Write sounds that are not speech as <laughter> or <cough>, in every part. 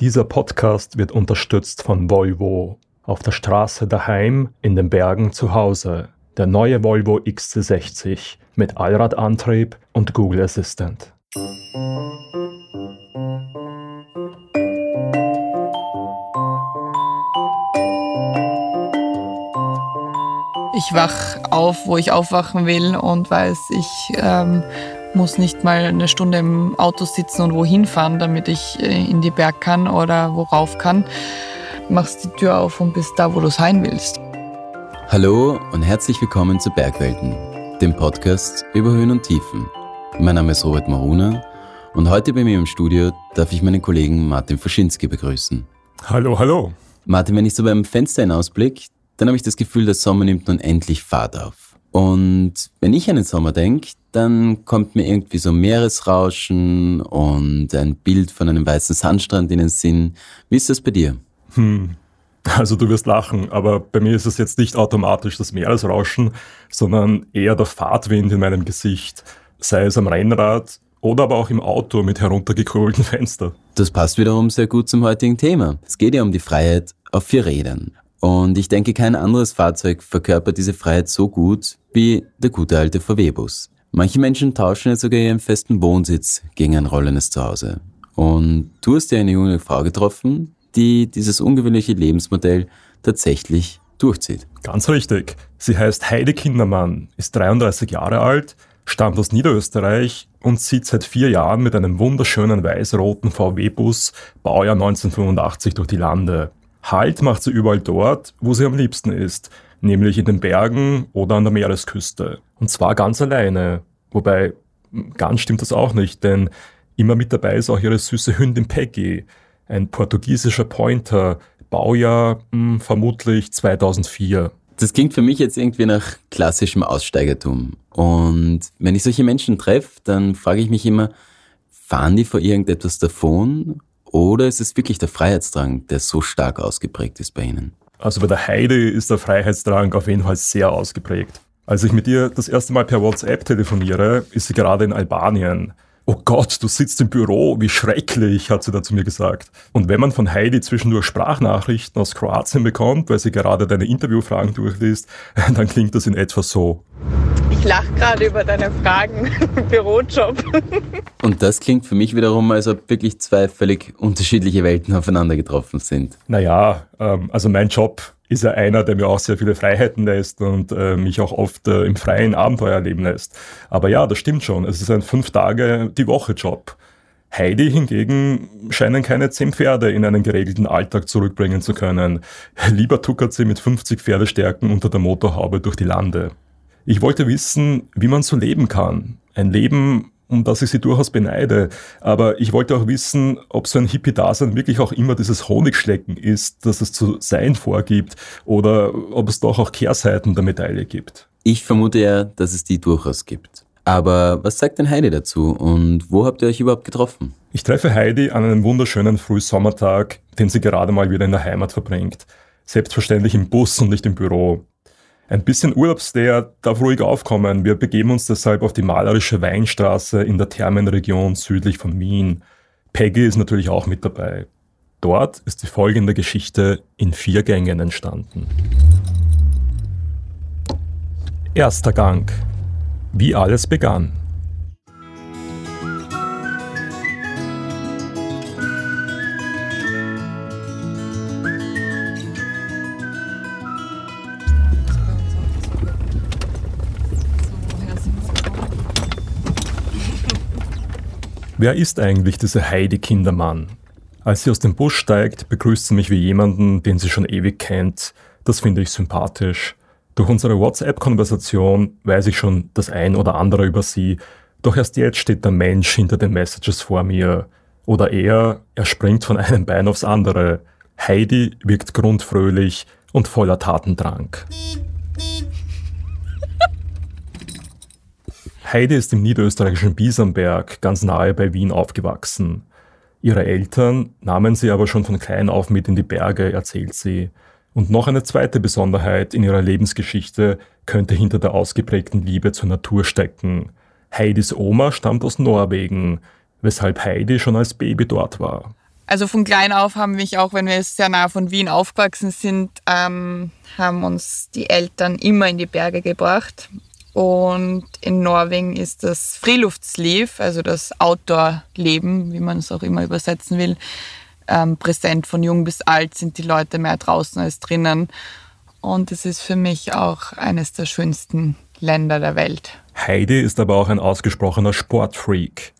Dieser Podcast wird unterstützt von Volvo. Auf der Straße daheim, in den Bergen zu Hause. Der neue Volvo XC60 mit Allradantrieb und Google Assistant. Ich wach auf, wo ich aufwachen will und weiß, ich ähm, muss nicht mal eine Stunde im Auto sitzen und wohin fahren, damit ich äh, in die Berg kann oder worauf kann. Machst die Tür auf und bist da, wo du sein willst. Hallo und herzlich willkommen zu Bergwelten, dem Podcast über Höhen und Tiefen. Mein Name ist Robert Maruna und heute bei mir im Studio darf ich meinen Kollegen Martin Faschinski begrüßen. Hallo, hallo. Martin, wenn ich so beim Fenster hinausblicke, dann habe ich das Gefühl, der Sommer nimmt nun endlich Fahrt auf. Und wenn ich an den Sommer denke, dann kommt mir irgendwie so Meeresrauschen und ein Bild von einem weißen Sandstrand in den Sinn. Wie ist das bei dir? Hm. Also du wirst lachen, aber bei mir ist es jetzt nicht automatisch das Meeresrauschen, sondern eher der Fahrtwind in meinem Gesicht, sei es am Rennrad oder aber auch im Auto mit heruntergekurbelten <laughs> Fenster. Das passt wiederum sehr gut zum heutigen Thema. Es geht ja um die Freiheit auf vier Rädern. Und ich denke, kein anderes Fahrzeug verkörpert diese Freiheit so gut wie der gute alte VW-Bus. Manche Menschen tauschen ja sogar ihren festen Wohnsitz gegen ein rollendes Zuhause. Und du hast ja eine junge Frau getroffen, die dieses ungewöhnliche Lebensmodell tatsächlich durchzieht. Ganz richtig. Sie heißt Heide Kindermann, ist 33 Jahre alt, stammt aus Niederösterreich und zieht seit vier Jahren mit einem wunderschönen weiß-roten VW-Bus Baujahr 1985 durch die Lande. Halt macht sie überall dort, wo sie am liebsten ist, nämlich in den Bergen oder an der Meeresküste. Und zwar ganz alleine. Wobei, ganz stimmt das auch nicht, denn immer mit dabei ist auch ihre süße Hündin Peggy, ein portugiesischer Pointer, Baujahr mh, hm, vermutlich 2004. Das klingt für mich jetzt irgendwie nach klassischem Aussteigertum. Und wenn ich solche Menschen treffe, dann frage ich mich immer, fahren die vor irgendetwas davon oder ist es wirklich der Freiheitsdrang, der so stark ausgeprägt ist bei Ihnen? Also bei der Heide ist der Freiheitsdrang auf jeden Fall sehr ausgeprägt. Als ich mit ihr das erste Mal per WhatsApp telefoniere, ist sie gerade in Albanien. Oh Gott, du sitzt im Büro, wie schrecklich, hat sie da zu mir gesagt. Und wenn man von Heidi zwischendurch Sprachnachrichten aus Kroatien bekommt, weil sie gerade deine Interviewfragen durchliest, <laughs> dann klingt das in etwa so. Ich lache gerade über deine Fragen, <laughs> Bürojob. Und das klingt für mich wiederum, als ob wirklich zwei völlig unterschiedliche Welten aufeinander getroffen sind. Naja, ähm, also mein Job ist ja einer, der mir auch sehr viele Freiheiten lässt und äh, mich auch oft äh, im freien Abenteuer erleben lässt. Aber ja, das stimmt schon. Es ist ein fünf Tage die Woche Job. Heidi hingegen scheinen keine zehn Pferde in einen geregelten Alltag zurückbringen zu können. Lieber tuckert sie mit 50 Pferdestärken unter der Motorhaube durch die Lande. Ich wollte wissen, wie man so leben kann. Ein Leben, um das ich sie durchaus beneide. Aber ich wollte auch wissen, ob so ein Hippie-Dasein wirklich auch immer dieses Honigschlecken ist, das es zu sein vorgibt, oder ob es doch auch Kehrseiten der Medaille gibt. Ich vermute ja, dass es die durchaus gibt. Aber was sagt denn Heidi dazu und wo habt ihr euch überhaupt getroffen? Ich treffe Heidi an einem wunderschönen Frühsommertag, den sie gerade mal wieder in der Heimat verbringt. Selbstverständlich im Bus und nicht im Büro. Ein bisschen Urlaubsdayer darf ruhig aufkommen. Wir begeben uns deshalb auf die malerische Weinstraße in der Thermenregion südlich von Wien. Peggy ist natürlich auch mit dabei. Dort ist die folgende Geschichte in vier Gängen entstanden. Erster Gang. Wie alles begann. Wer ist eigentlich diese Heidi Kindermann? Als sie aus dem Bus steigt, begrüßt sie mich wie jemanden, den sie schon ewig kennt. Das finde ich sympathisch. Durch unsere WhatsApp-Konversation weiß ich schon das ein oder andere über sie, doch erst jetzt steht der Mensch hinter den Messages vor mir. Oder eher, er springt von <laughs> einem Bein aufs andere. Heidi wirkt grundfröhlich und voller Tatendrang. Heidi ist im niederösterreichischen Biesenberg, ganz nahe bei Wien, aufgewachsen. Ihre Eltern nahmen sie aber schon von klein auf mit in die Berge, erzählt sie. Und noch eine zweite Besonderheit in ihrer Lebensgeschichte könnte hinter der ausgeprägten Liebe zur Natur stecken. Heidis Oma stammt aus Norwegen, weshalb Heidi schon als Baby dort war. Also von klein auf haben mich auch, wenn wir sehr nah von Wien aufgewachsen sind, ähm, haben uns die Eltern immer in die Berge gebracht. Und in Norwegen ist das Freeluftsliv, also das Outdoor-Leben, wie man es auch immer übersetzen will, ähm, präsent. Von jung bis alt sind die Leute mehr draußen als drinnen. Und es ist für mich auch eines der schönsten Länder der Welt. Heidi ist aber auch ein ausgesprochener Sportfreak.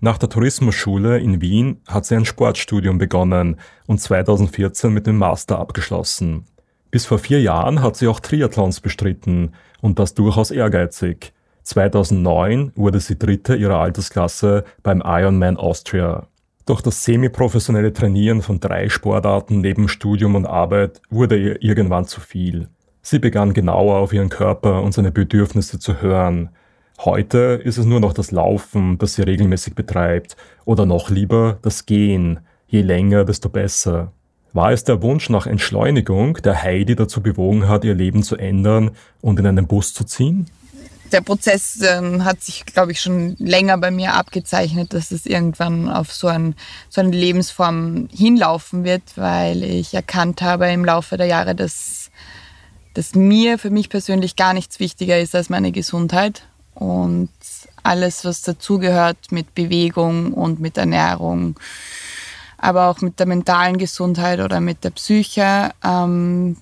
Nach der Tourismusschule in Wien hat sie ein Sportstudium begonnen und 2014 mit dem Master abgeschlossen. Bis vor vier Jahren hat sie auch Triathlons bestritten und das durchaus ehrgeizig. 2009 wurde sie Dritte ihrer Altersklasse beim Ironman Austria. Doch das semi-professionelle Trainieren von drei Sportarten neben Studium und Arbeit wurde ihr irgendwann zu viel. Sie begann genauer auf ihren Körper und seine Bedürfnisse zu hören. Heute ist es nur noch das Laufen, das sie regelmäßig betreibt, oder noch lieber das Gehen. Je länger, desto besser. War es der Wunsch nach Entschleunigung, der Heidi dazu bewogen hat, ihr Leben zu ändern und in einen Bus zu ziehen? Der Prozess ähm, hat sich, glaube ich, schon länger bei mir abgezeichnet, dass es irgendwann auf so, ein, so eine Lebensform hinlaufen wird, weil ich erkannt habe im Laufe der Jahre, dass, dass mir für mich persönlich gar nichts wichtiger ist als meine Gesundheit und alles, was dazugehört mit Bewegung und mit Ernährung, aber auch mit der mentalen Gesundheit oder mit der Psyche, ähm,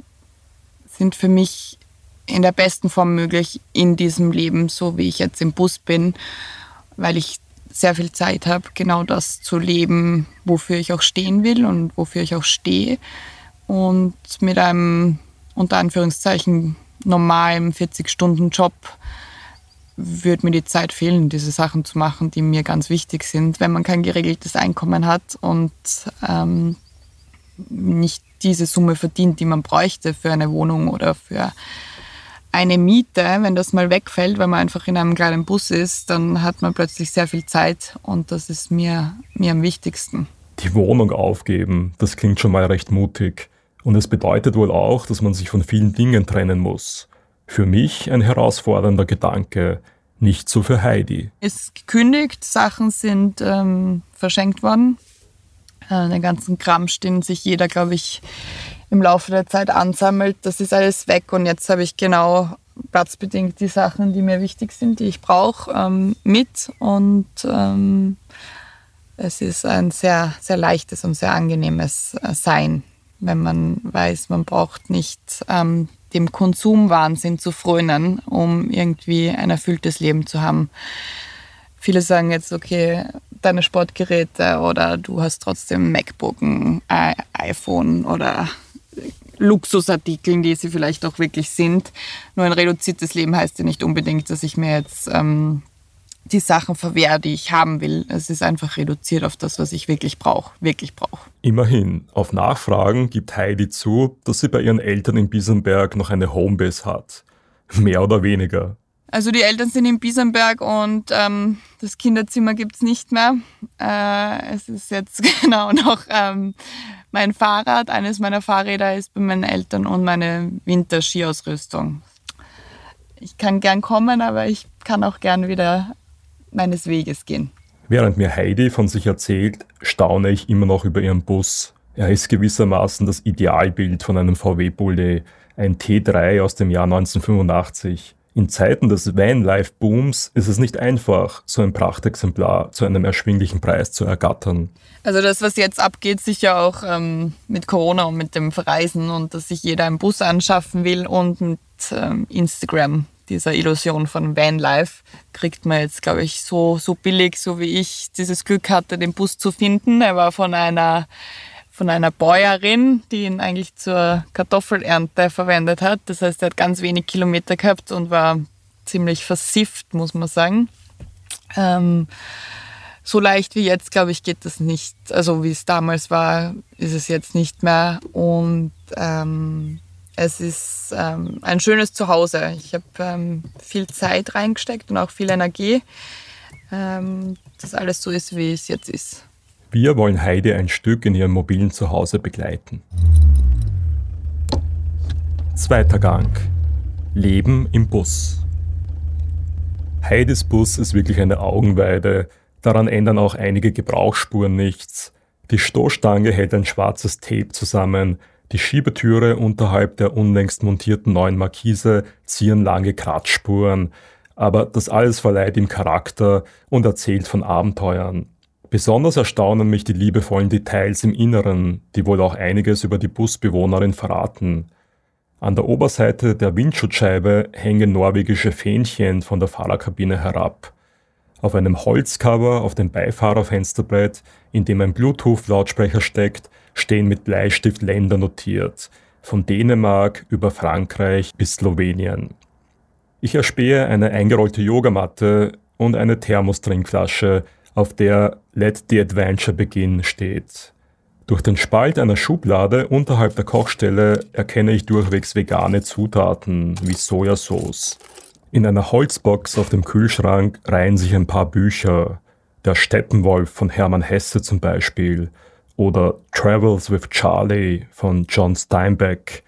sind für mich in der besten Form möglich in diesem Leben, so wie ich jetzt im Bus bin, weil ich sehr viel Zeit habe, genau das zu leben, wofür ich auch stehen will und wofür ich auch stehe. Und mit einem unter Anführungszeichen normalen 40-Stunden-Job würde mir die Zeit fehlen, diese Sachen zu machen, die mir ganz wichtig sind, wenn man kein geregeltes Einkommen hat und ähm, nicht diese Summe verdient, die man bräuchte für eine Wohnung oder für eine Miete. Wenn das mal wegfällt, weil man einfach in einem kleinen Bus ist, dann hat man plötzlich sehr viel Zeit und das ist mir, mir am wichtigsten. Die Wohnung aufgeben, das klingt schon mal recht mutig. Und es bedeutet wohl auch, dass man sich von vielen Dingen trennen muss. Für mich ein herausfordernder Gedanke, nicht so für Heidi. Ist gekündigt, Sachen sind ähm, verschenkt worden. Äh, den ganzen Kram, den sich jeder, glaube ich, im Laufe der Zeit ansammelt, das ist alles weg. Und jetzt habe ich genau platzbedingt die Sachen, die mir wichtig sind, die ich brauche, ähm, mit. Und ähm, es ist ein sehr, sehr leichtes und sehr angenehmes äh, Sein, wenn man weiß, man braucht nicht ähm, dem Konsumwahnsinn zu frönen, um irgendwie ein erfülltes Leben zu haben. Viele sagen jetzt, okay, deine Sportgeräte oder du hast trotzdem MacBook, iPhone oder Luxusartikeln, die sie vielleicht auch wirklich sind. Nur ein reduziertes Leben heißt ja nicht unbedingt, dass ich mir jetzt ähm, die Sachen verwehre, die ich haben will. Es ist einfach reduziert auf das, was ich wirklich brauche, wirklich brauche. Immerhin, auf Nachfragen gibt Heidi zu, dass sie bei ihren Eltern in Biesenberg noch eine Homebase hat. Mehr oder weniger. Also die Eltern sind in Biesenberg und ähm, das Kinderzimmer gibt es nicht mehr. Äh, es ist jetzt <laughs> genau noch ähm, mein Fahrrad. Eines meiner Fahrräder ist bei meinen Eltern und meine Winterskiausrüstung. Ich kann gern kommen, aber ich kann auch gern wieder meines Weges gehen. Während mir Heidi von sich erzählt, staune ich immer noch über ihren Bus. Er ist gewissermaßen das Idealbild von einem VW-Bulli, ein T3 aus dem Jahr 1985. In Zeiten des Vanlife-Booms ist es nicht einfach, so ein Prachtexemplar zu einem erschwinglichen Preis zu ergattern. Also das, was jetzt abgeht, sicher auch ähm, mit Corona und mit dem Verreisen und dass sich jeder einen Bus anschaffen will und mit ähm, Instagram dieser Illusion von Vanlife, kriegt man jetzt, glaube ich, so, so billig, so wie ich dieses Glück hatte, den Bus zu finden. Er war von einer, von einer Bäuerin, die ihn eigentlich zur Kartoffelernte verwendet hat. Das heißt, er hat ganz wenig Kilometer gehabt und war ziemlich versifft, muss man sagen. Ähm, so leicht wie jetzt, glaube ich, geht das nicht. Also wie es damals war, ist es jetzt nicht mehr. Und ähm, es ist ähm, ein schönes Zuhause. Ich habe ähm, viel Zeit reingesteckt und auch viel Energie, ähm, dass alles so ist, wie es jetzt ist. Wir wollen Heidi ein Stück in ihrem mobilen Zuhause begleiten. Zweiter Gang. Leben im Bus. Heidis Bus ist wirklich eine Augenweide. Daran ändern auch einige Gebrauchsspuren nichts. Die Stoßstange hält ein schwarzes Tape zusammen, die Schiebetüre unterhalb der unlängst montierten neuen Markise zieren lange Kratzspuren, aber das alles verleiht ihm Charakter und erzählt von Abenteuern. Besonders erstaunen mich die liebevollen Details im Inneren, die wohl auch einiges über die Busbewohnerin verraten. An der Oberseite der Windschutzscheibe hängen norwegische Fähnchen von der Fahrerkabine herab. Auf einem Holzcover auf dem Beifahrerfensterbrett, in dem ein Bluetooth-Lautsprecher steckt, stehen mit Bleistift Länder notiert, von Dänemark über Frankreich bis Slowenien. Ich erspähe eine eingerollte Yogamatte und eine Thermostrinkflasche, auf der Let the Adventure Begin steht. Durch den Spalt einer Schublade unterhalb der Kochstelle erkenne ich durchwegs vegane Zutaten wie Sojasauce. In einer Holzbox auf dem Kühlschrank reihen sich ein paar Bücher. Der Steppenwolf von Hermann Hesse zum Beispiel oder Travels with Charlie von John Steinbeck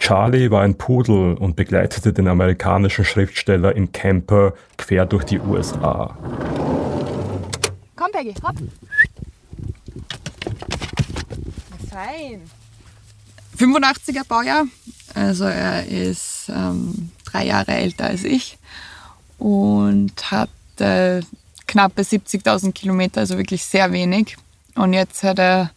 Charlie war ein Pudel und begleitete den amerikanischen Schriftsteller im Camper quer durch die USA. Komm, Peggy, hopp. Fein. 85er Baujahr, also er ist ähm, drei Jahre älter als ich und hat äh, knappe 70.000 Kilometer, also wirklich sehr wenig. Und jetzt hat er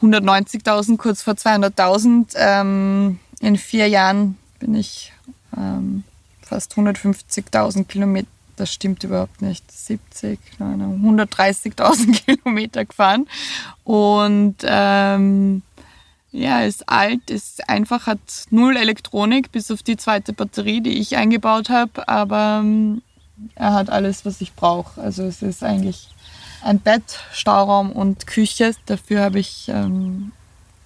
190.000, kurz vor 200.000. Ähm, in vier Jahren bin ich ähm, fast 150.000 Kilometer, das stimmt überhaupt nicht, 70, 130.000 <laughs> Kilometer gefahren. Und ähm, ja, ist alt, ist einfach, hat null Elektronik, bis auf die zweite Batterie, die ich eingebaut habe. Aber ähm, er hat alles, was ich brauche. Also es ist eigentlich ein Bett, Stauraum und Küche. Dafür habe ich ähm,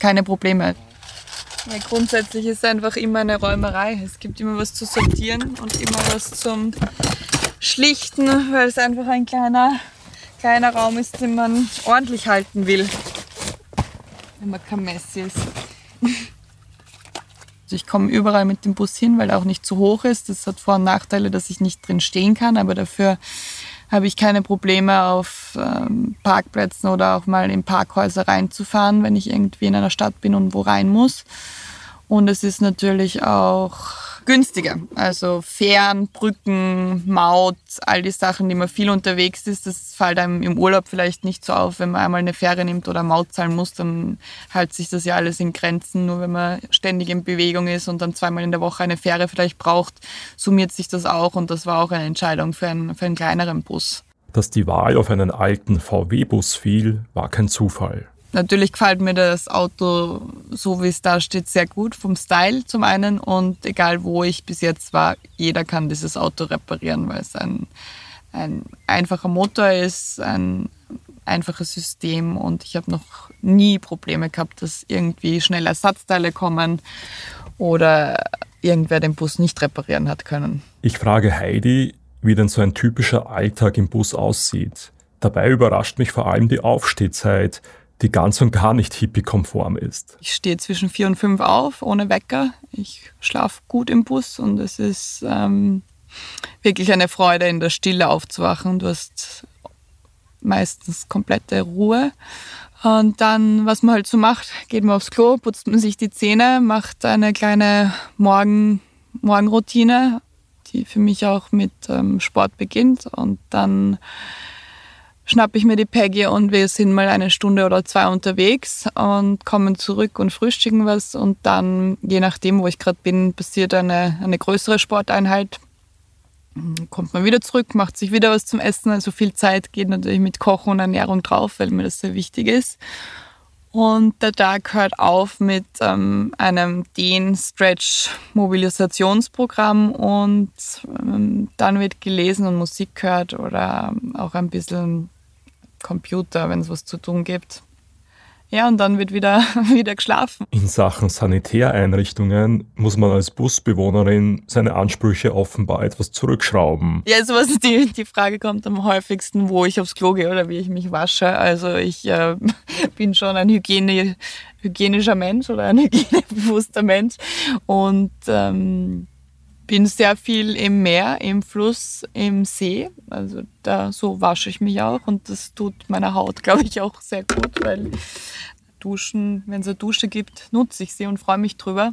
keine Probleme. Ja, grundsätzlich ist es einfach immer eine Räumerei. Es gibt immer was zu sortieren und immer was zum Schlichten, weil es einfach ein kleiner, kleiner Raum ist, den man ordentlich halten will. Wenn man kein Messi ist. Also ich komme überall mit dem Bus hin, weil er auch nicht zu hoch ist. Das hat Vor- und Nachteile, dass ich nicht drin stehen kann, aber dafür habe ich keine Probleme auf ähm, Parkplätzen oder auch mal in Parkhäuser reinzufahren, wenn ich irgendwie in einer Stadt bin und wo rein muss. Und es ist natürlich auch günstiger. Also Fähren, Brücken, Maut, all die Sachen, die man viel unterwegs ist, das fällt einem im Urlaub vielleicht nicht so auf. Wenn man einmal eine Fähre nimmt oder Maut zahlen muss, dann hält sich das ja alles in Grenzen. Nur wenn man ständig in Bewegung ist und dann zweimal in der Woche eine Fähre vielleicht braucht, summiert sich das auch. Und das war auch eine Entscheidung für einen, für einen kleineren Bus. Dass die Wahl auf einen alten VW-Bus fiel, war kein Zufall. Natürlich gefällt mir das Auto, so wie es da steht, sehr gut vom Style zum einen und egal wo ich bis jetzt war, jeder kann dieses Auto reparieren, weil es ein, ein einfacher Motor ist, ein einfaches System und ich habe noch nie Probleme gehabt, dass irgendwie schnell Ersatzteile kommen oder irgendwer den Bus nicht reparieren hat können. Ich frage Heidi, wie denn so ein typischer Alltag im Bus aussieht. Dabei überrascht mich vor allem die Aufstehzeit, die ganz und gar nicht hippie-konform ist. Ich stehe zwischen vier und fünf auf, ohne Wecker. Ich schlafe gut im Bus und es ist ähm, wirklich eine Freude, in der Stille aufzuwachen. Du hast meistens komplette Ruhe. Und dann, was man halt so macht, geht man aufs Klo, putzt man sich die Zähne, macht eine kleine Morgen, Morgenroutine, die für mich auch mit ähm, Sport beginnt. Und dann schnappe ich mir die Peggy und wir sind mal eine Stunde oder zwei unterwegs und kommen zurück und frühstücken was und dann, je nachdem, wo ich gerade bin, passiert eine, eine größere Sporteinheit. Kommt man wieder zurück, macht sich wieder was zum Essen. Also viel Zeit geht natürlich mit Kochen und Ernährung drauf, weil mir das sehr wichtig ist. Und der Tag hört auf mit ähm, einem Den-Stretch-Mobilisationsprogramm und ähm, dann wird gelesen und Musik gehört oder auch ein bisschen Computer, wenn es was zu tun gibt. Ja, und dann wird wieder, <laughs> wieder geschlafen. In Sachen Sanitäreinrichtungen muss man als Busbewohnerin seine Ansprüche offenbar etwas zurückschrauben. Ja, also was die, die Frage kommt am häufigsten, wo ich aufs Klo gehe oder wie ich mich wasche. Also ich äh, <laughs> bin schon ein Hygiene, hygienischer Mensch oder ein <laughs> hygienebewusster Mensch. Und ähm, bin sehr viel im Meer, im Fluss, im See. Also da so wasche ich mich auch und das tut meiner Haut, <laughs> glaube ich, auch sehr gut, weil Duschen, wenn es eine Dusche gibt, nutze ich sie und freue mich drüber.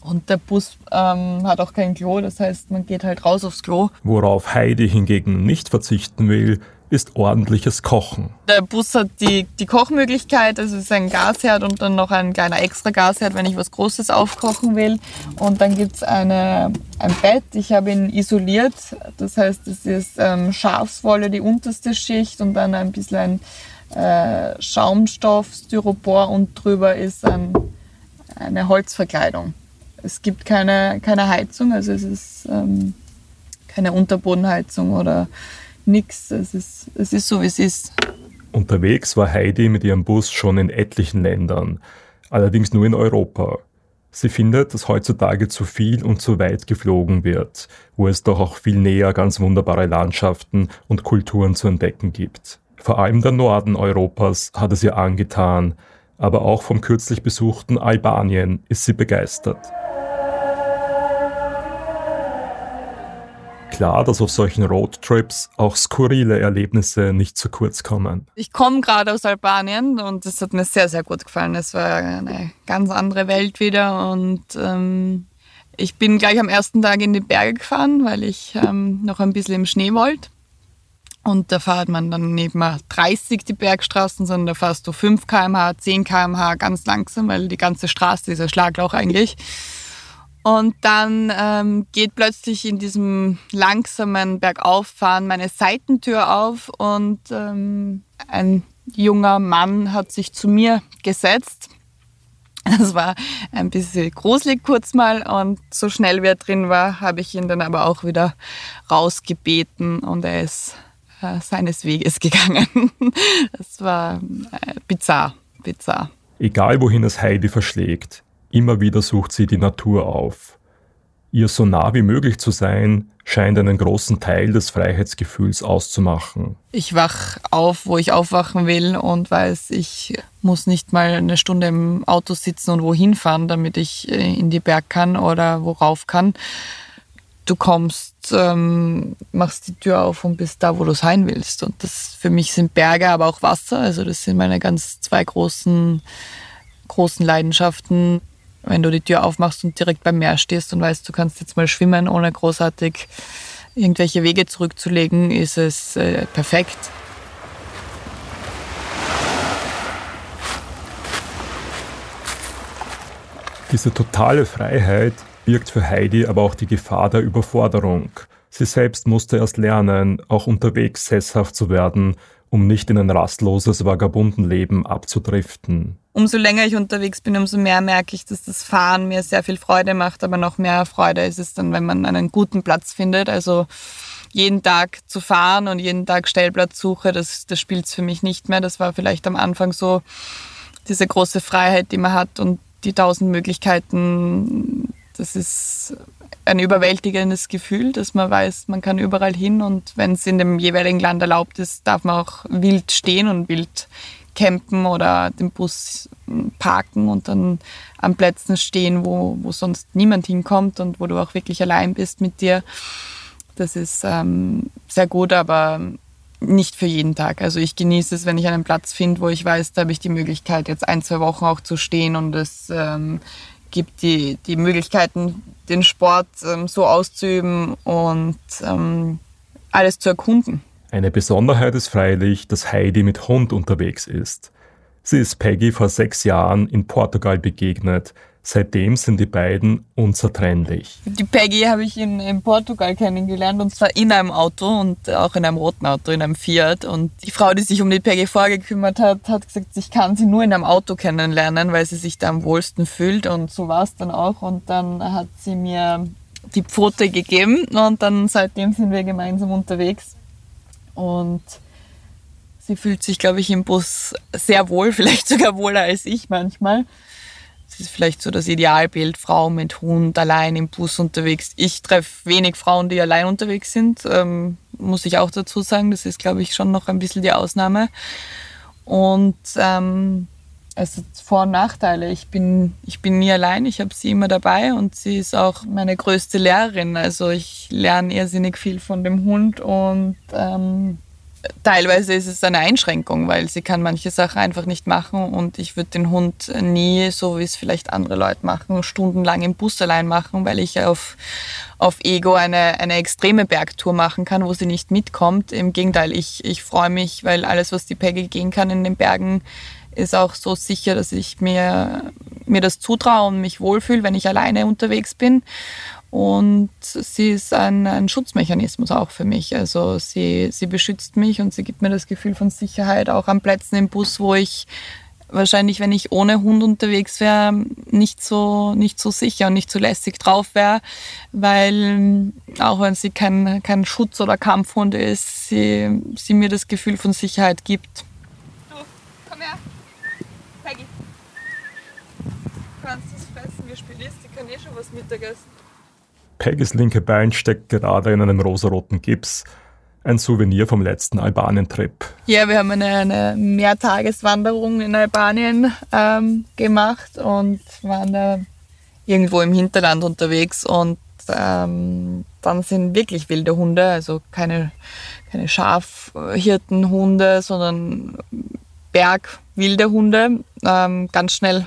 Und der Bus ähm, hat auch kein Klo, das heißt, man geht halt raus aufs Klo. Worauf Heidi hingegen nicht verzichten will, ist ordentliches Kochen. Der Bus hat die, die Kochmöglichkeit, also es ist ein Gasherd und dann noch ein kleiner extra Gasherd, wenn ich was Großes aufkochen will. Und dann gibt es ein Bett, ich habe ihn isoliert, das heißt, es ist ähm, Schafswolle, die unterste Schicht und dann ein bisschen ein äh, Schaumstoff, Styropor und drüber ist ein, eine Holzverkleidung. Es gibt keine, keine Heizung, also es ist ähm, keine Unterbodenheizung oder nichts. Es ist, es ist so, wie es ist. Unterwegs war Heidi mit ihrem Bus schon in etlichen Ländern, allerdings nur in Europa. Sie findet, dass heutzutage zu viel und zu weit geflogen wird, wo es doch auch viel näher ganz wunderbare Landschaften und Kulturen zu entdecken gibt. Vor allem der Norden Europas hat es ihr angetan, aber auch vom kürzlich besuchten Albanien ist sie begeistert. Klar, dass auf solchen Roadtrips auch skurrile Erlebnisse nicht zu kurz kommen. Ich komme gerade aus Albanien und es hat mir sehr, sehr gut gefallen. Es war eine ganz andere Welt wieder und ähm, ich bin gleich am ersten Tag in die Berge gefahren, weil ich ähm, noch ein bisschen im Schnee wollte. Und da fährt man dann nicht mehr 30 die Bergstraßen, sondern da fährst du 5 km/h, 10 km/h ganz langsam, weil die ganze Straße ist ein Schlaglauch eigentlich. Und dann ähm, geht plötzlich in diesem langsamen Bergauffahren meine Seitentür auf und ähm, ein junger Mann hat sich zu mir gesetzt. Das war ein bisschen gruselig kurz mal und so schnell wie er drin war, habe ich ihn dann aber auch wieder rausgebeten und er ist äh, seines Weges gegangen. <laughs> Das war äh, bizarr, bizarr. Egal wohin es Heidi verschlägt, Immer wieder sucht sie die Natur auf. Ihr so nah wie möglich zu sein, scheint einen großen Teil des Freiheitsgefühls auszumachen. Ich wach auf, wo ich aufwachen will und weiß, ich muss nicht mal eine Stunde im Auto sitzen und wohin fahren, damit ich äh, in die Berg kann oder worauf kann. Du kommst, ähm, machst die Tür auf und bist da, wo du sein willst. Und das für mich sind Berge, aber auch Wasser. Also das sind meine ganz zwei großen, großen Leidenschaften wenn du die Tür aufmachst und direkt beim Meer stehst und weißt, du kannst jetzt mal schwimmen, ohne großartig irgendwelche Wege zurückzulegen, ist es äh, perfekt. Diese totale Freiheit birgt für Heidi aber auch die Gefahr der Überforderung. Sie selbst musste erst lernen, auch unterwegs sesshaft zu werden um nicht in ein rastloses Vagabundenleben abzudriften. Umso länger ich unterwegs bin, umso mehr merke ich, dass das Fahren mir sehr viel Freude macht, aber noch mehr Freude ist es dann, wenn man einen guten Platz findet. Also jeden Tag zu fahren und jeden Tag Stellplatzsuche, das, das spielt es für mich nicht mehr. Das war vielleicht am Anfang so diese große Freiheit, die man hat und die tausend Möglichkeiten. Das ist ein überwältigendes Gefühl, dass man weiß, man kann überall hin und wenn es in dem jeweiligen Land erlaubt ist, darf man auch wild stehen und wild campen oder den Bus parken und dann an Plätzen stehen, wo, wo sonst niemand hinkommt und wo du auch wirklich allein bist mit dir. Das ist ähm, sehr gut, aber nicht für jeden Tag. Also ich genieße es, wenn ich einen Platz finde, wo ich weiß, da habe ich die Möglichkeit, jetzt ein, zwei Wochen auch zu stehen und es ähm, gibt die, die Möglichkeiten, den Sport ähm, so auszuüben und ähm, alles zu erkunden. Eine Besonderheit ist freilich, dass Heidi mit Hund unterwegs ist. Sie ist Peggy vor sechs Jahren in Portugal begegnet, Seitdem sind die beiden unzertrennlich. Die Peggy habe ich in, in, Portugal kennengelernt und zwar in einem Auto und auch in einem roten Auto, in einem Fiat. Und die Frau, die sich um die Peggy vorgekümmert hat, hat gesagt, ich kann sie nur in einem Auto kennenlernen, weil sie sich da am wohlsten fühlt. Und so war es dann auch. Und dann hat sie mir die Pfote gegeben und dann seitdem sind wir gemeinsam unterwegs. Und sie fühlt sich, glaube ich, im Bus sehr wohl, <laughs> vielleicht sogar wohler als ich manchmal. Das ist vielleicht so das Idealbild, Frau mit Hund allein im Bus unterwegs. Ich treffe wenig Frauen, die allein unterwegs sind, ähm, muss ich auch dazu sagen. Das ist, glaube ich, schon noch ein bisschen die Ausnahme. Und ähm, hat Vor- und Nachteile. Ich bin, ich bin nie allein, ich habe sie immer dabei und sie ist auch meine größte Lehrerin. Also ich lerne irrsinnig viel von dem Hund und ähm, teilweise ist es eine Einschränkung, weil sie kann manche Sachen einfach nicht machen und ich würde den Hund nie, so wie es vielleicht andere Leute machen, stundenlang im Bus allein machen, weil ich auf, auf Ego eine, eine extreme Bergtour machen kann, wo sie nicht mitkommt. Im Gegenteil, ich, ich freue mich, weil alles, was die Peggy gehen kann in den Bergen, ist auch so sicher, dass ich mir, mir das zutraue und mich wohlfühle, wenn ich alleine unterwegs bin. Und sie ist ein, ein, Schutzmechanismus auch für mich. Also sie, sie beschützt mich und sie gibt mir das Gefühl von Sicherheit auch an Plätzen im Bus, wo ich wahrscheinlich, wenn ich ohne Hund unterwegs wäre, nicht so, nicht so sicher und nicht so lässig drauf wäre, weil auch wenn sie kein, kein Schutz- oder Kampfhund ist, sie, sie mir das Gefühl von Sicherheit gibt. Du, komm her. Peggy. Du kannst das fressen, wie spät ist. Die kann eh schon was Mittagessen. Peggys linke Bein steckt gerade in einem rosaroten Gips. Ein Souvenir vom letzten Albanien-Trip. Ja, wir haben eine, eine Mehrtageswanderung in Albanien ähm, gemacht und waren da irgendwo im Hinterland unterwegs und ähm, dann sind wirklich wilde Hunde, also keine, keine Schafhirtenhunde, sondern Bergwilde Hunde, ähm, ganz schnell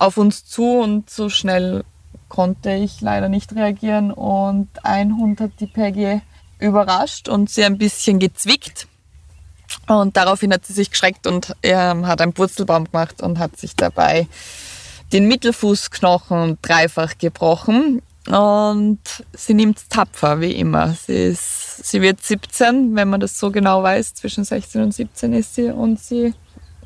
auf uns zu und so schnell konnte ich leider nicht reagieren und ein Hund hat die Peggy überrascht und sie ein bisschen gezwickt. Und daraufhin hat sie sich geschreckt und er hat einen Purzelbaum gemacht und hat sich dabei den Mittelfußknochen dreifach gebrochen. Und sie nimmt tapfer, wie immer. Sie, ist, sie wird 17, wenn man das so genau weiß. Zwischen 16 und 17 ist sie. Und sie,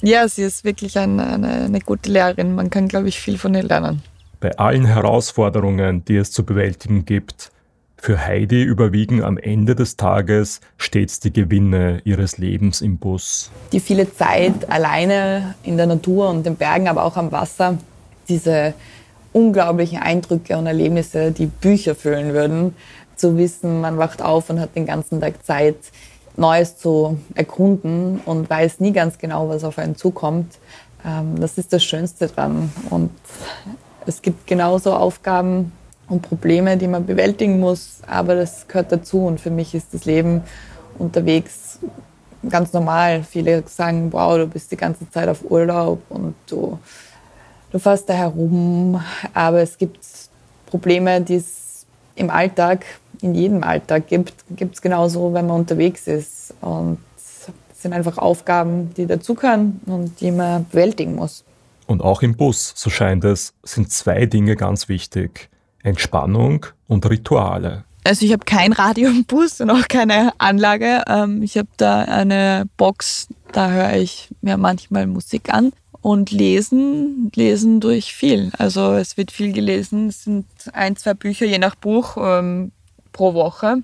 ja, sie ist wirklich eine, eine, eine gute Lehrerin. Man kann, glaube ich, viel von ihr lernen. Bei allen Herausforderungen, die es zu bewältigen gibt, für Heidi überwiegen am Ende des Tages stets die Gewinne ihres Lebens im Bus. Die viele Zeit alleine in der Natur und den Bergen, aber auch am Wasser, diese unglaublichen Eindrücke und Erlebnisse, die Bücher füllen würden, zu wissen, man wacht auf und hat den ganzen Tag Zeit, Neues zu erkunden und weiß nie ganz genau, was auf einen zukommt. Ähm, das ist das Schönste dran. Und es gibt genauso Aufgaben und Probleme, die man bewältigen muss, aber das gehört dazu und für mich ist das Leben unterwegs ganz normal. Viele sagen, wow, du bist die ganze Zeit auf Urlaub und du, du fährst da herum, aber es gibt Probleme, die es im Alltag, in jedem Alltag gibt, gibt es genauso, wenn man unterwegs ist und es sind einfach Aufgaben, die dazugehören und die man bewältigen muss. Und auch im Bus, so scheint es, sind zwei Dinge ganz wichtig. Entspannung und Rituale. Also ich habe kein Radio im Bus und auch keine Anlage. Ähm, ich habe da eine Box, da höre ich mir manchmal Musik an. Und lesen, lesen durch viel. Also es wird viel gelesen. Es sind ein, zwei Bücher je nach Buch ähm, pro Woche.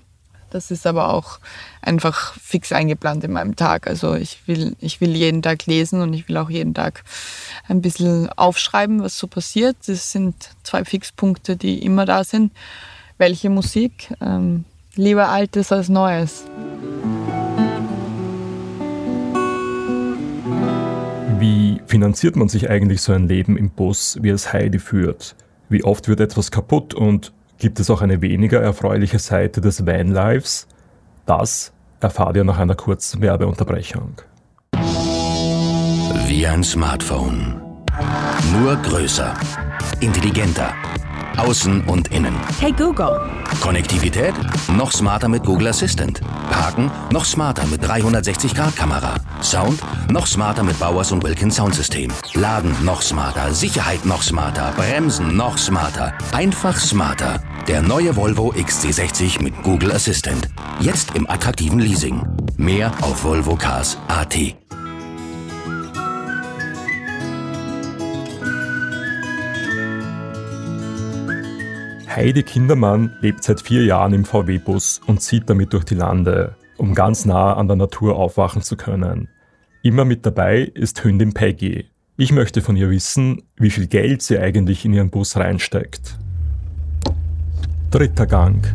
Das ist aber auch einfach fix eingeplant in meinem Tag. Also ich will, ich will jeden Tag lesen und ich will auch jeden Tag ein bisschen aufschreiben, was so passiert. Das sind zwei Fixpunkte, die immer da sind. Welche Musik? Ähm, lieber Altes als Neues. Finanziert man sich eigentlich so ein Leben im Bus, wie es Heidi führt? Wie oft wird etwas kaputt und Gibt es auch eine weniger erfreuliche Seite des Vanlives? Das erfahrt ihr nach einer kurzen Werbeunterbrechung. Wie ein Smartphone. Nur größer, intelligenter Außen und innen. Hey Google. Konnektivität? Noch smarter mit Google Assistant. Parken? Noch smarter mit 360-Grad-Kamera. Sound? Noch smarter mit Bowers und Wilkins Soundsystem. Laden? Noch smarter. Sicherheit? Noch smarter. Bremsen? Noch smarter. Einfach smarter. Der neue Volvo XC60 mit Google Assistant. Jetzt im attraktiven Leasing. Mehr auf volvocars.at. Heidi Kindermann lebt seit vier Jahren im VW-Bus und zieht damit durch die Lande, um ganz nah an der Natur aufwachen zu können. Immer mit dabei ist Hündin Peggy. Ich möchte von ihr wissen, wie viel Geld sie eigentlich in ihren Bus reinsteckt. Dritter Gang.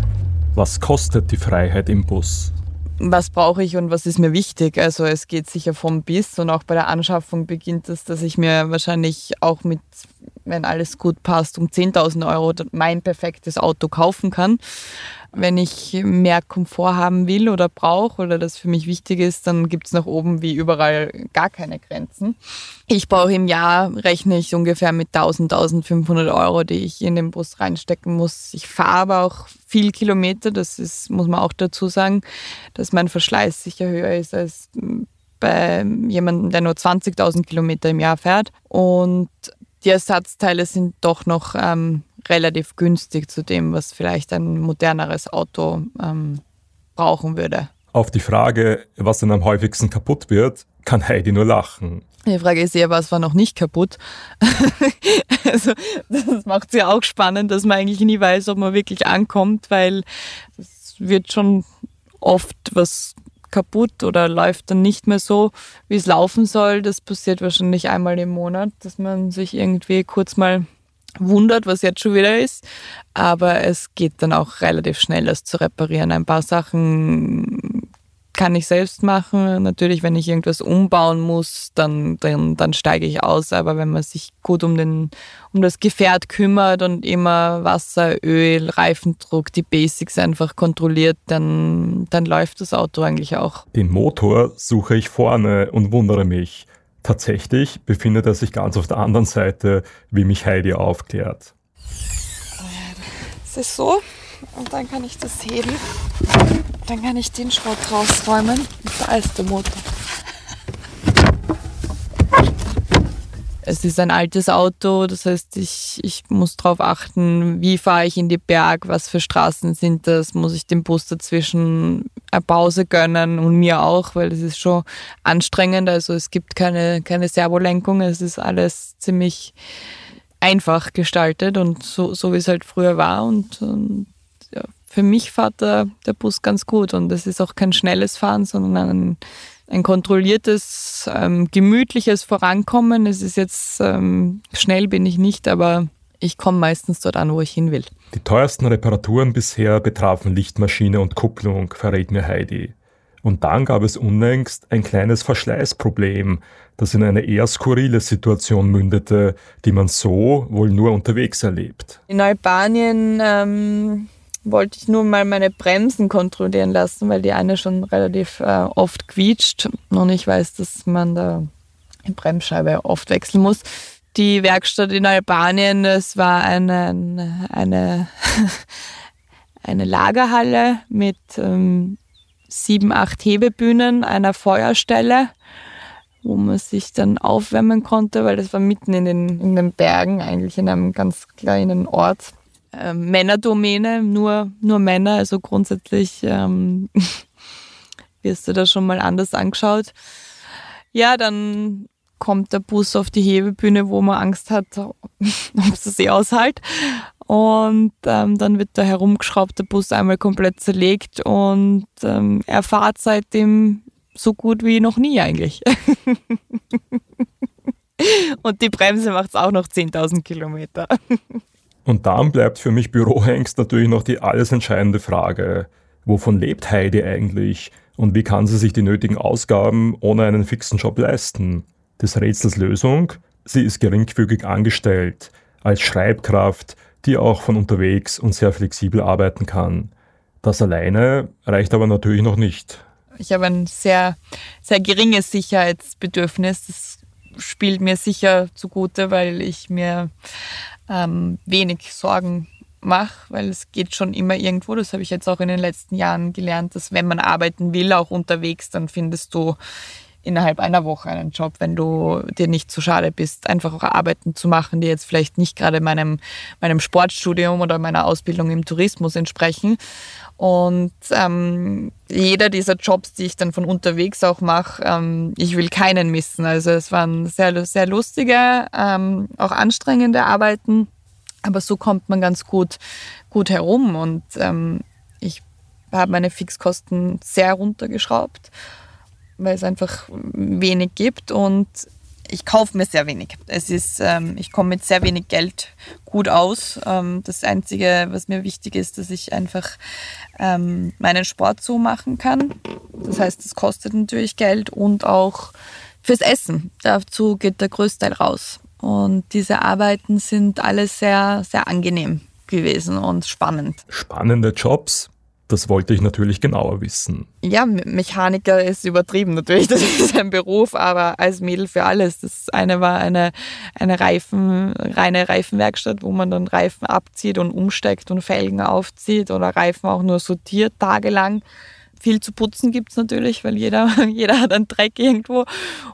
Was kostet die Freiheit im Bus? was brauche ich und was ist mir wichtig. Also es geht sicher vom Biss und auch bei der Anschaffung beginnt es, dass ich mir wahrscheinlich auch mit, wenn alles gut passt, um 10.000 Euro mein perfektes Auto kaufen kann. Wenn ich mehr Komfort haben will oder brauche oder das für mich wichtig ist, dann gibt es nach oben wie überall gar keine Grenzen. Ich brauche im Jahr, rechne ich ungefähr mit 1000, 1500 Euro, die ich in den Bus reinstecken muss. Ich fahre aber auch viel Kilometer, das ist, muss man auch dazu sagen, dass mein Verschleiß sicher höher ist als bei jemandem, der nur 20.000 Kilometer im Jahr fährt. Und die Ersatzteile sind doch noch ähm, relativ günstig zu dem, was vielleicht ein moderneres Auto ähm, brauchen würde. Auf die Frage, was denn am häufigsten kaputt wird, kann Heidi nur lachen. Die Frage ist eher, was war noch nicht kaputt? <laughs> also, das macht es ja auch spannend, dass man eigentlich nie weiß, ob man wirklich ankommt, weil es wird schon oft was kaputt oder läuft dann nicht mehr so, wie es laufen soll. Das passiert wahrscheinlich einmal im Monat, dass man sich irgendwie kurz mal wundert, was jetzt schon wieder ist. Aber es geht dann auch relativ schnell, das zu reparieren. Ein paar Sachen kann ich selbst machen. Natürlich, wenn ich irgendwas umbauen muss, dann, dann, dann steige ich aus. Aber wenn man sich gut um, den, um das Gefährt kümmert und immer Wasser, Öl, Reifendruck, die Basics einfach kontrolliert, dann, dann läuft das Auto eigentlich auch. Den Motor suche ich vorne und wundere mich. Tatsächlich befindet er sich ganz auf der anderen Seite, wie mich Heidi aufklärt. Es ist so, und dann kann ich das heben. Dann kann ich den Schrott rausräumen. Da ist der Motor. Es ist ein altes Auto, das heißt, ich, ich muss darauf achten, wie fahre ich in die Berg, was für Straßen sind das, muss ich dem Bus dazwischen eine Pause gönnen und mir auch, weil es ist schon anstrengend. Also es gibt keine, keine Servolenkung, es ist alles ziemlich einfach gestaltet und so, so wie es halt früher war. Und, und für mich fährt der, der Bus ganz gut und es ist auch kein schnelles Fahren, sondern ein ein kontrolliertes, ähm, gemütliches Vorankommen. Es ist jetzt, ähm, schnell bin ich nicht, aber ich komme meistens dort an, wo ich hin will. Die teuersten Reparaturen bisher betrafen Lichtmaschine und Kupplung, verrät mir Heidi. Und dann gab es unlängst ein kleines Verschleißproblem, das in eine eher skurrile Situation mündete, die man so wohl nur unterwegs erlebt. In Albanien ähm, wollte ich nur mal meine Bremsen kontrollieren lassen, weil die eine schon relativ äh, oft quietscht und ich weiß, dass man da die Bremsscheibe oft wechseln muss. Die Werkstatt in Albanien, es war eine, eine, <laughs> eine Lagerhalle mit ähm, sieben, acht Hebebühnen, einer Feuerstelle, wo man sich dann aufwärmen konnte, weil das war mitten in den, in den Bergen, eigentlich in einem ganz kleinen Ort äh, Männerdomäne, nur, nur Männer, also grundsätzlich ähm, <laughs> wirst du da schon mal anders angeschaut. Ja, dann kommt der Bus auf die Hebebühne, wo man Angst hat, <laughs> ob es das eh aushält. Und ähm, dann wird der herumgeschraubte Bus einmal komplett zerlegt und ähm, er fährt seitdem so gut wie noch nie eigentlich. <laughs> und die Bremse macht es auch noch 10.000 Kilometer. Und dann bleibt für mich Bürohengst natürlich noch die alles entscheidende Frage, wovon lebt Heidi eigentlich und wie kann sie sich die nötigen Ausgaben ohne einen fixen Job leisten? Des Rätsels Lösung? Sie ist geringfügig angestellt, als Schreibkraft, die auch von unterwegs und sehr flexibel arbeiten kann. Das alleine reicht aber natürlich noch nicht. Ich habe ein sehr, sehr geringes Sicherheitsbedürfnis. Das spielt mir sicher zugute, weil ich mir ähm, wenig Sorgen mache, weil es geht schon immer irgendwo. Das habe ich jetzt auch in den letzten Jahren gelernt, dass wenn man arbeiten will, auch unterwegs, dann findest du innerhalb einer Woche einen Job, wenn du dir nicht zu schade bist, einfach auch Arbeiten zu machen, die jetzt vielleicht nicht gerade meinem, meinem Sportstudium oder meiner Ausbildung im Tourismus entsprechen. Und ähm, jeder dieser Jobs, die ich dann von unterwegs auch mache, ähm, ich will keinen missen. Also es waren sehr, sehr lustige, ähm, auch anstrengende Arbeiten, aber so kommt man ganz gut, gut herum. Und ähm, ich habe meine Fixkosten sehr runtergeschraubt weil es einfach wenig gibt. Und ich kaufe mir sehr wenig. Es ist, ähm, ich komme mit sehr wenig Geld gut aus. Ähm, das Einzige, was mir wichtig ist, dass ich einfach ähm, meinen Sport so machen kann. Das heißt, es kostet natürlich Geld und auch fürs Essen. Dazu geht der Größteil raus. Und diese Arbeiten sind alles sehr, sehr angenehm gewesen und spannend. Spannende Jobs, das wollte ich natürlich genauer wissen. Ja, Mechaniker ist übertrieben natürlich, <laughs> das ist ein Beruf, aber als Mädel für alles. Das eine war eine, eine Reifen, reine Reifenwerkstatt, wo man dann Reifen abzieht und umsteckt und Felgen aufzieht oder Reifen auch nur sortiert tagelang. Viel zu putzen gibt es natürlich, weil jeder, <laughs> jeder hat einen Dreck irgendwo.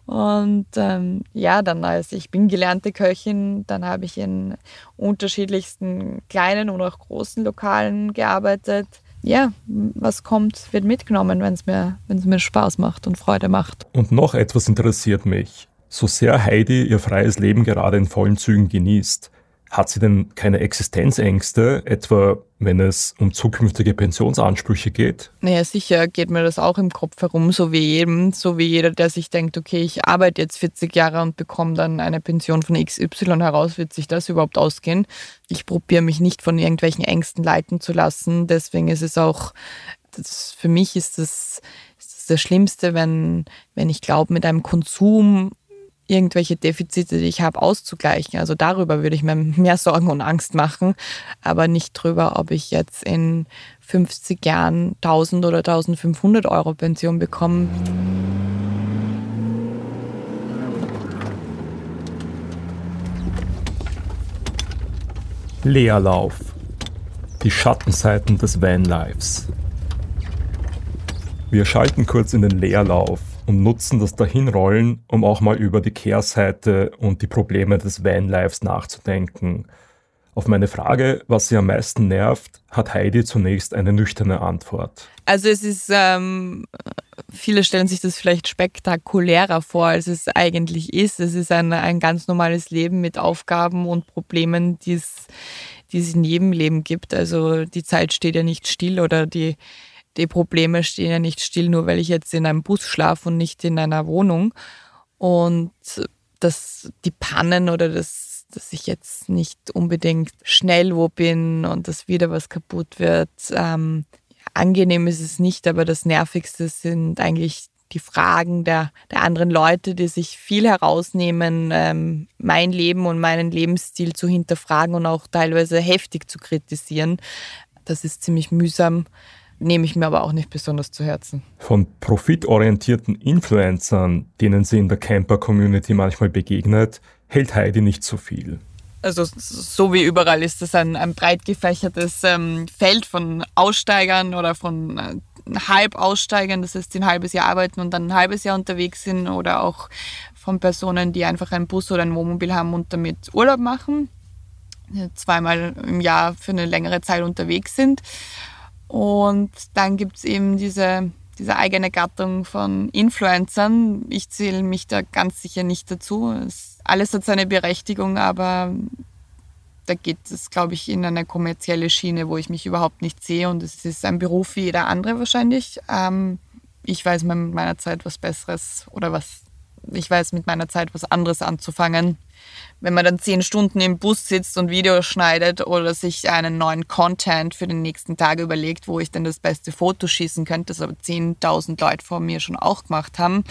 Und ähm, ja, dann als ich bin gelernte Köchin, dann habe ich in unterschiedlichsten kleinen und auch großen Lokalen gearbeitet ja, was kommt, wird mitgenommen, wenn es mir, mir Spaß macht und Freude macht. Und noch etwas interessiert mich. So sehr Heidi ihr freies Leben gerade in vollen Zügen genießt, hat sie denn keine Existenzängste, etwa wenn es um zukünftige Pensionsansprüche geht? Naja, sicher geht mir das auch im Kopf herum, so wie jedem, so wie jeder, der sich denkt, okay, ich arbeite jetzt 40 Jahre und bekomme dann eine Pension von XY heraus, wird sich das überhaupt ausgehen? Ich probiere mich nicht von irgendwelchen Ängsten leiten zu lassen, deswegen ist es auch, das, für mich ist das, ist das, das Schlimmste, wenn, wenn ich glaube, mit einem Konsum irgendwelche Defizite, die ich habe, auszugleichen. Also darüber würde ich mir mehr Sorgen und Angst machen, aber nicht darüber, ob ich jetzt in 50 Jahren 1000 oder 1500 Euro Pension bekomme. Leerlauf. Die Schattenseiten des Vanlives. Wir schalten kurz in den Leerlauf und nutzen das Dahinrollen, um auch mal über die Kehrseite und die Probleme des Vanlives nachzudenken. Auf meine Frage, was sie am meisten nervt, hat Heidi zunächst eine nüchterne Antwort. Also es ist, ähm, viele stellen sich das vielleicht spektakulärer vor, als es eigentlich ist. Es ist ein, ein ganz normales Leben mit Aufgaben und Problemen, die es, die es in jedem Leben gibt. Also die Zeit steht ja nicht still oder die, die Probleme stehen ja nicht still, nur weil ich jetzt in einem Bus schlafe und nicht in einer Wohnung. Und dass die Pannen oder das, dass ich jetzt nicht unbedingt schnell wo bin und dass wieder was kaputt wird. Ähm, angenehm ist es nicht, aber das Nervigste sind eigentlich die Fragen der, der anderen Leute, die sich viel herausnehmen, ähm, mein Leben und meinen Lebensstil zu hinterfragen und auch teilweise heftig zu kritisieren. Das ist ziemlich mühsam nehme ich mir aber auch nicht besonders zu Herzen. Von profitorientierten Influencern, denen sie in der Camper-Community manchmal begegnet, hält Heidi nicht so viel. Also so wie überall ist das ein, ein breit gefächertes ähm, Feld von Aussteigern oder von äh, Halbaussteigern, das heißt, die ein halbes Jahr arbeiten und dann ein halbes Jahr unterwegs sind oder auch von Personen, die einfach einen Bus oder ein Wohnmobil haben und damit Urlaub machen, zweimal im Jahr für eine längere Zeit unterwegs sind. Und dann gibt es eben diese, diese eigene Gattung von Influencern. Ich zähle mich da ganz sicher nicht dazu. Es, alles hat seine Berechtigung, aber da geht es, glaube ich, in eine kommerzielle Schiene, wo ich mich überhaupt nicht sehe. Und es ist ein Beruf wie jeder andere wahrscheinlich. Ähm, ich weiß mit meiner Zeit was Besseres oder was, ich weiß mit meiner Zeit was anderes anzufangen wenn man dann zehn Stunden im Bus sitzt und Videos schneidet oder sich einen neuen Content für den nächsten Tag überlegt, wo ich dann das beste Foto schießen könnte, das aber 10.000 Leute vor mir schon auch gemacht haben,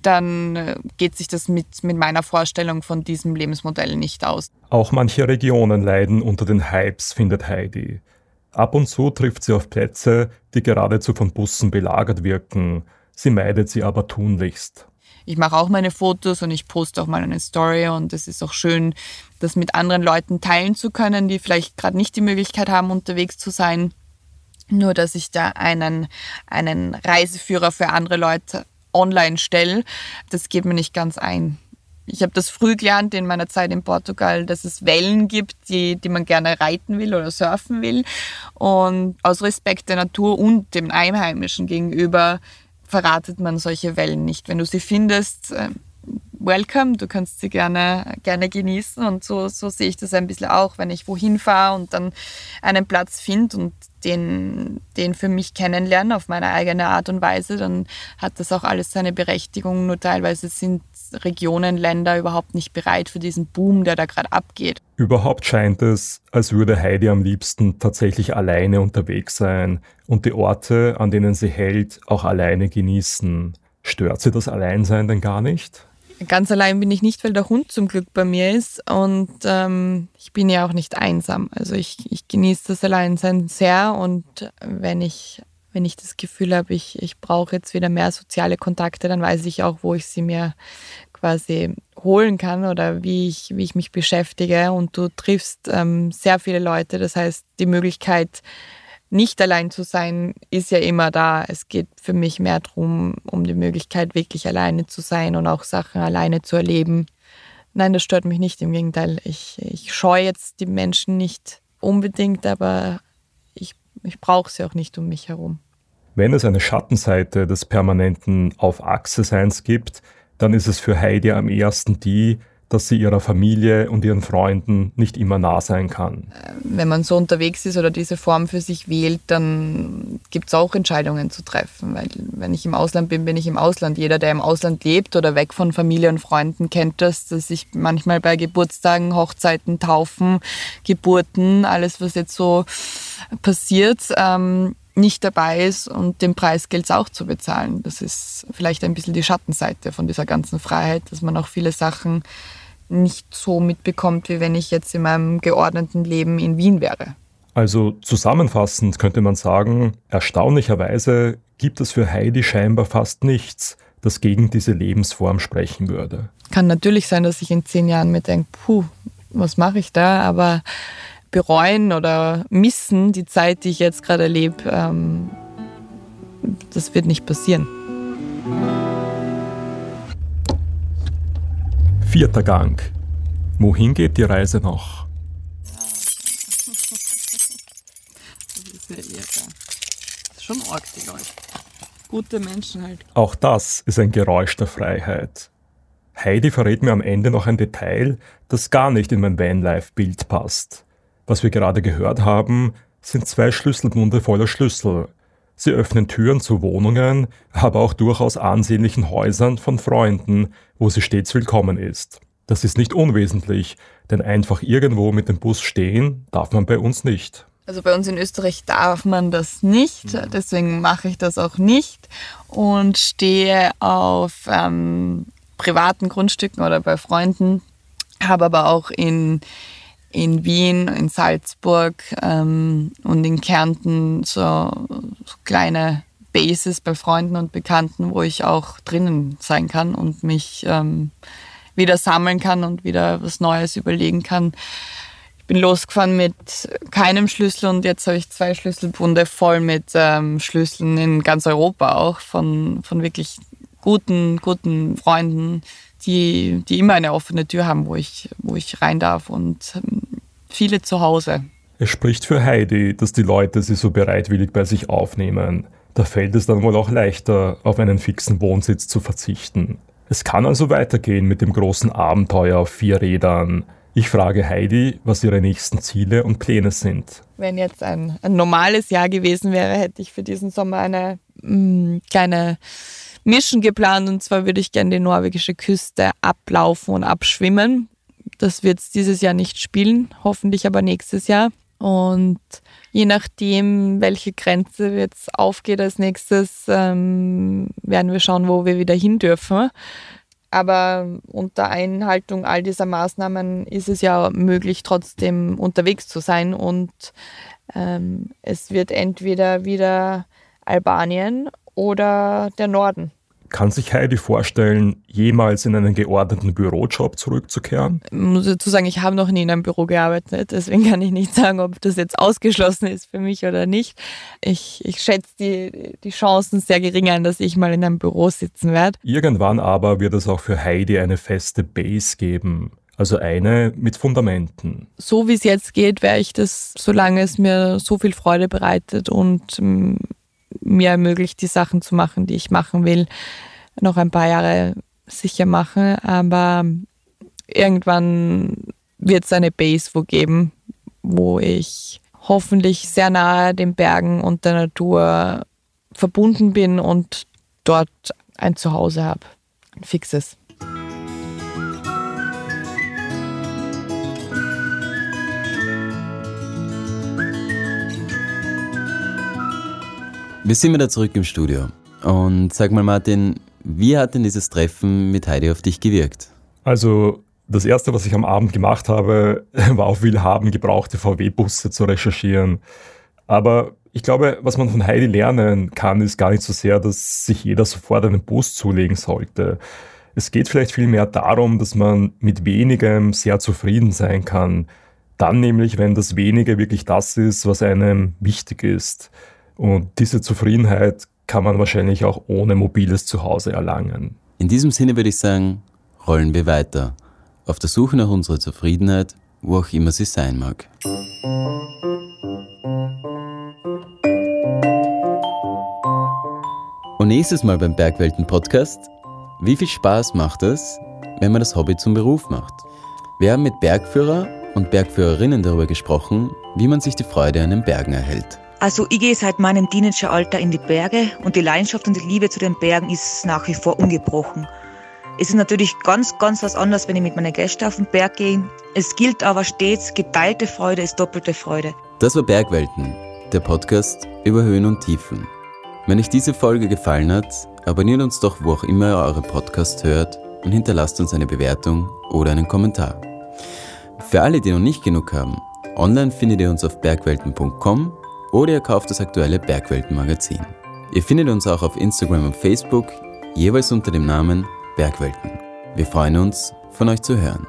dann äh, geht sich das mit, mit meiner Vorstellung von diesem Lebensmodell nicht aus. Auch manche Regionen leiden unter den Hypes, findet Heidi. Ab und zu trifft sie auf Plätze, die geradezu von Bussen belagert wirken. Sie meidet sie aber tunlichst ich mache auch meine Fotos und ich poste auch mal eine Story und es ist auch schön, das mit anderen Leuten teilen zu können, die vielleicht gerade nicht die Möglichkeit haben, unterwegs zu sein. Nur, dass ich da einen, einen Reiseführer für andere Leute online stelle, das geht mir nicht ganz ein. Ich habe das früh gelernt in meiner Zeit in Portugal, dass es Wellen gibt, die, die man gerne reiten will oder surfen will. Und aus Respekt der Natur und dem Einheimischen gegenüber verratet man solche Wellen nicht. Wenn du sie findest, äh, welcome, du kannst sie gerne, gerne genießen und so, so sehe ich das ein bisschen auch, wenn ich wohin fahre und dann einen Platz finde und den, den für mich kennenlerne auf meine eigene Art und Weise, dann hat das auch alles seine Berechtigung. Nur teilweise sind Regionen, Länder überhaupt nicht bereit für diesen Boom, der da gerade abgeht. Überhaupt scheint es, als würde Heidi am liebsten tatsächlich alleine unterwegs sein und die Orte, an denen sie hält, auch alleine genießen. Stört sie das Alleinsein denn gar nicht? Ganz allein bin ich nicht, weil der Hund zum Glück bei mir ist und ähm, ich bin ja auch nicht einsam. Also ich, ich genieße das Alleinsein sehr und wenn ich, wenn ich das Gefühl habe, ich, ich brauche jetzt wieder mehr soziale Kontakte, dann weiß ich auch, wo ich sie mir quasi holen kann oder wie ich, wie ich mich beschäftige. Und du triffst ähm, sehr viele Leute. Das heißt, die Möglichkeit, nicht allein zu sein, ist ja immer da. Es geht für mich mehr darum, um die Möglichkeit, wirklich alleine zu sein und auch Sachen alleine zu erleben. Nein, das stört mich nicht. Im Gegenteil, ich, ich scheue jetzt die Menschen nicht unbedingt, aber ich, ich brauche sie auch nicht um mich herum. Wenn es eine Schattenseite des permanenten Auf-Achse-Seins gibt, dann ist es für Heidi am ersten die, dass sie ihrer Familie und ihren Freunden nicht immer nah sein kann. Wenn man so unterwegs ist oder diese Form für sich wählt, dann gibt es auch Entscheidungen zu treffen. Weil wenn ich im Ausland bin, bin ich im Ausland. Jeder, der im Ausland lebt oder weg von Familie und Freunden, kennt das, dass ich manchmal bei Geburtstagen, Hochzeiten, Taufen, Geburten, alles, was jetzt so passiert, ähm, nicht dabei ist und den Preis gilt es auch zu bezahlen. Das ist vielleicht ein bisschen die Schattenseite von dieser ganzen Freiheit, dass man auch viele Sachen nicht so mitbekommt, wie wenn ich jetzt in meinem geordneten Leben in Wien wäre. Also zusammenfassend könnte man sagen, erstaunlicherweise gibt es für Heidi scheinbar fast nichts, das gegen diese Lebensform sprechen würde. Kann natürlich sein, dass ich in zehn Jahren mir denke, puh, was mache ich da? Aber bereuen oder missen die Zeit, die ich jetzt gerade erlebe, ähm, das wird nicht passieren. Vierter Gang. Wohin geht die Reise noch? Das ist schon arg, die Leute. Gute Menschen halt. Auch das ist ein Geräusch der Freiheit. Heidi verrät mir am Ende noch ein Detail, das gar nicht in mein Vanlife-Bild passt. Was wir gerade gehört haben, sind zwei Schlüsselbunde voller Schlüssel, Sie öffnen Türen zu Wohnungen, aber auch durchaus ansehnlichen Häusern von Freunden, wo sie stets willkommen ist. Das ist nicht unwesentlich, denn einfach irgendwo mit dem Bus stehen darf man bei uns nicht. Also bei uns in Österreich darf man das nicht, mhm. deswegen mache ich das auch nicht und stehe auf ähm, privaten Grundstücken oder bei Freunden, habe aber auch in in Wien, in Salzburg ähm, und in Kärnten so, so, kleine Bases bei Freunden und Bekannten, wo ich auch drinnen sein kann und mich ähm, wieder sammeln kann und wieder was Neues überlegen kann. Ich bin losgefahren mit keinem Schlüssel und jetzt habe ich zwei Schlüsselbunde voll mit ähm, Schlüsseln in ganz Europa auch von, von wirklich guten, guten Freunden, die, die immer eine offene Tür haben, wo ich, wo ich rein darf und ähm, viele zu Hause. Es spricht für Heidi, dass die Leute sie so bereitwillig bei sich aufnehmen. Da fällt es dann wohl auch leichter, auf einen fixen Wohnsitz zu verzichten. Es kann also weitergehen mit dem großen Abenteuer auf vier Rädern. Ich frage Heidi, was ihre nächsten Ziele und Pläne sind. Wenn jetzt ein, ein normales Jahr gewesen wäre, hätte ich für diesen Sommer eine mh, mm, kleine Mission geplant und zwar würde ich gerne die norwegische Küste ablaufen und abschwimmen. Das wird es dieses Jahr nicht spielen, hoffentlich aber nächstes Jahr. Und je nachdem, welche Grenze jetzt aufgeht als nächstes, ähm, werden wir schauen, wo wir wieder hin dürfen. Aber unter Einhaltung all dieser Maßnahmen ist es ja möglich, trotzdem unterwegs zu sein. Und ähm, es wird entweder wieder Albanien oder der Norden. Kann sich Heidi vorstellen, jemals in einen geordneten Bürojob zurückzukehren? Ich muss dazu sagen, ich habe noch nie in einem Büro gearbeitet, deswegen kann ich nicht sagen, ob das jetzt ausgeschlossen ist für mich oder nicht. Ich, ich schätze die, die Chancen sehr gering ein, dass ich mal in einem Büro sitzen werde. Irgendwann aber wird es auch für Heidi eine feste Base geben. Also eine mit Fundamenten. So wie es jetzt geht, wäre ich das, solange es mir so viel Freude bereitet und mm, mir ermöglicht, die Sachen zu machen, die ich machen will, noch ein paar Jahre sicher machen, aber irgendwann wird es eine Base wo geben, wo ich hoffentlich sehr nahe den Bergen und der Natur verbunden bin und dort ein Zuhause habe. Ein fixes. Wir sind wieder zurück im Studio. Und sag mal, Martin, wie hat denn dieses Treffen mit Heidi auf dich gewirkt? Also, das erste, was ich am Abend gemacht habe, <laughs> war auf Willhaben gebrauchte VW-Busse zu recherchieren. Aber ich glaube, was man von Heidi lernen kann, ist gar nicht so sehr, dass sich jeder sofort einen Bus zulegen sollte. Es geht vielleicht vielmehr darum, dass man mit wenigem sehr zufrieden sein kann. Dann nämlich, wenn das wenige wirklich das ist, was einem wichtig ist. Und diese Zufriedenheit kann man wahrscheinlich auch ohne mobiles Zuhause erlangen. In diesem Sinne würde ich sagen, rollen wir weiter. Auf der Suche nach unserer Zufriedenheit, wo auch immer sie sein mag. Und nächstes Mal beim Bergwelten-Podcast, wie viel Spaß macht es, wenn man das Hobby zum Beruf macht? Wir haben mit Bergführer und Bergführerinnen darüber gesprochen, wie man sich die Freude an den Bergen erhält. Also ich gehe seit meinem Teenageralter in die Berge und die Leidenschaft und die Liebe zu den Bergen ist nach wie vor ungebrochen. Es ist natürlich ganz, ganz was anderes, wenn ich mit meinen Gästen auf den Berg gehe. Es gilt aber stets, geteilte Freude ist doppelte Freude. Das war Bergwelten, der Podcast über Höhen und Tiefen. Wenn euch diese Folge gefallen hat, abonniert uns doch, wo auch immer ihr eure Podcast hört und hinterlasst uns eine Bewertung oder einen Kommentar. Für alle, die noch nicht genug haben, online findet ihr uns auf bergwelten.com oder ihr kauft das aktuelle Bergwelten-Magazin. Ihr findet uns auch auf Instagram und Facebook, jeweils unter dem Namen Bergwelten. Wir freuen uns, von euch zu hören.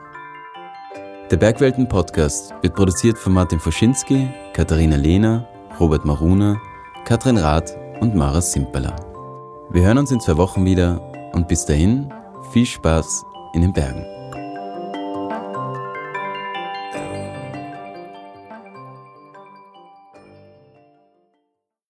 Der Bergwelten-Podcast wird produziert von Martin Foschinski, Katharina Lehner, Robert Maruna, Katrin Rath und Mara Simperler. Wir hören uns in zwei Wochen wieder und bis dahin viel Spaß in den Bergen.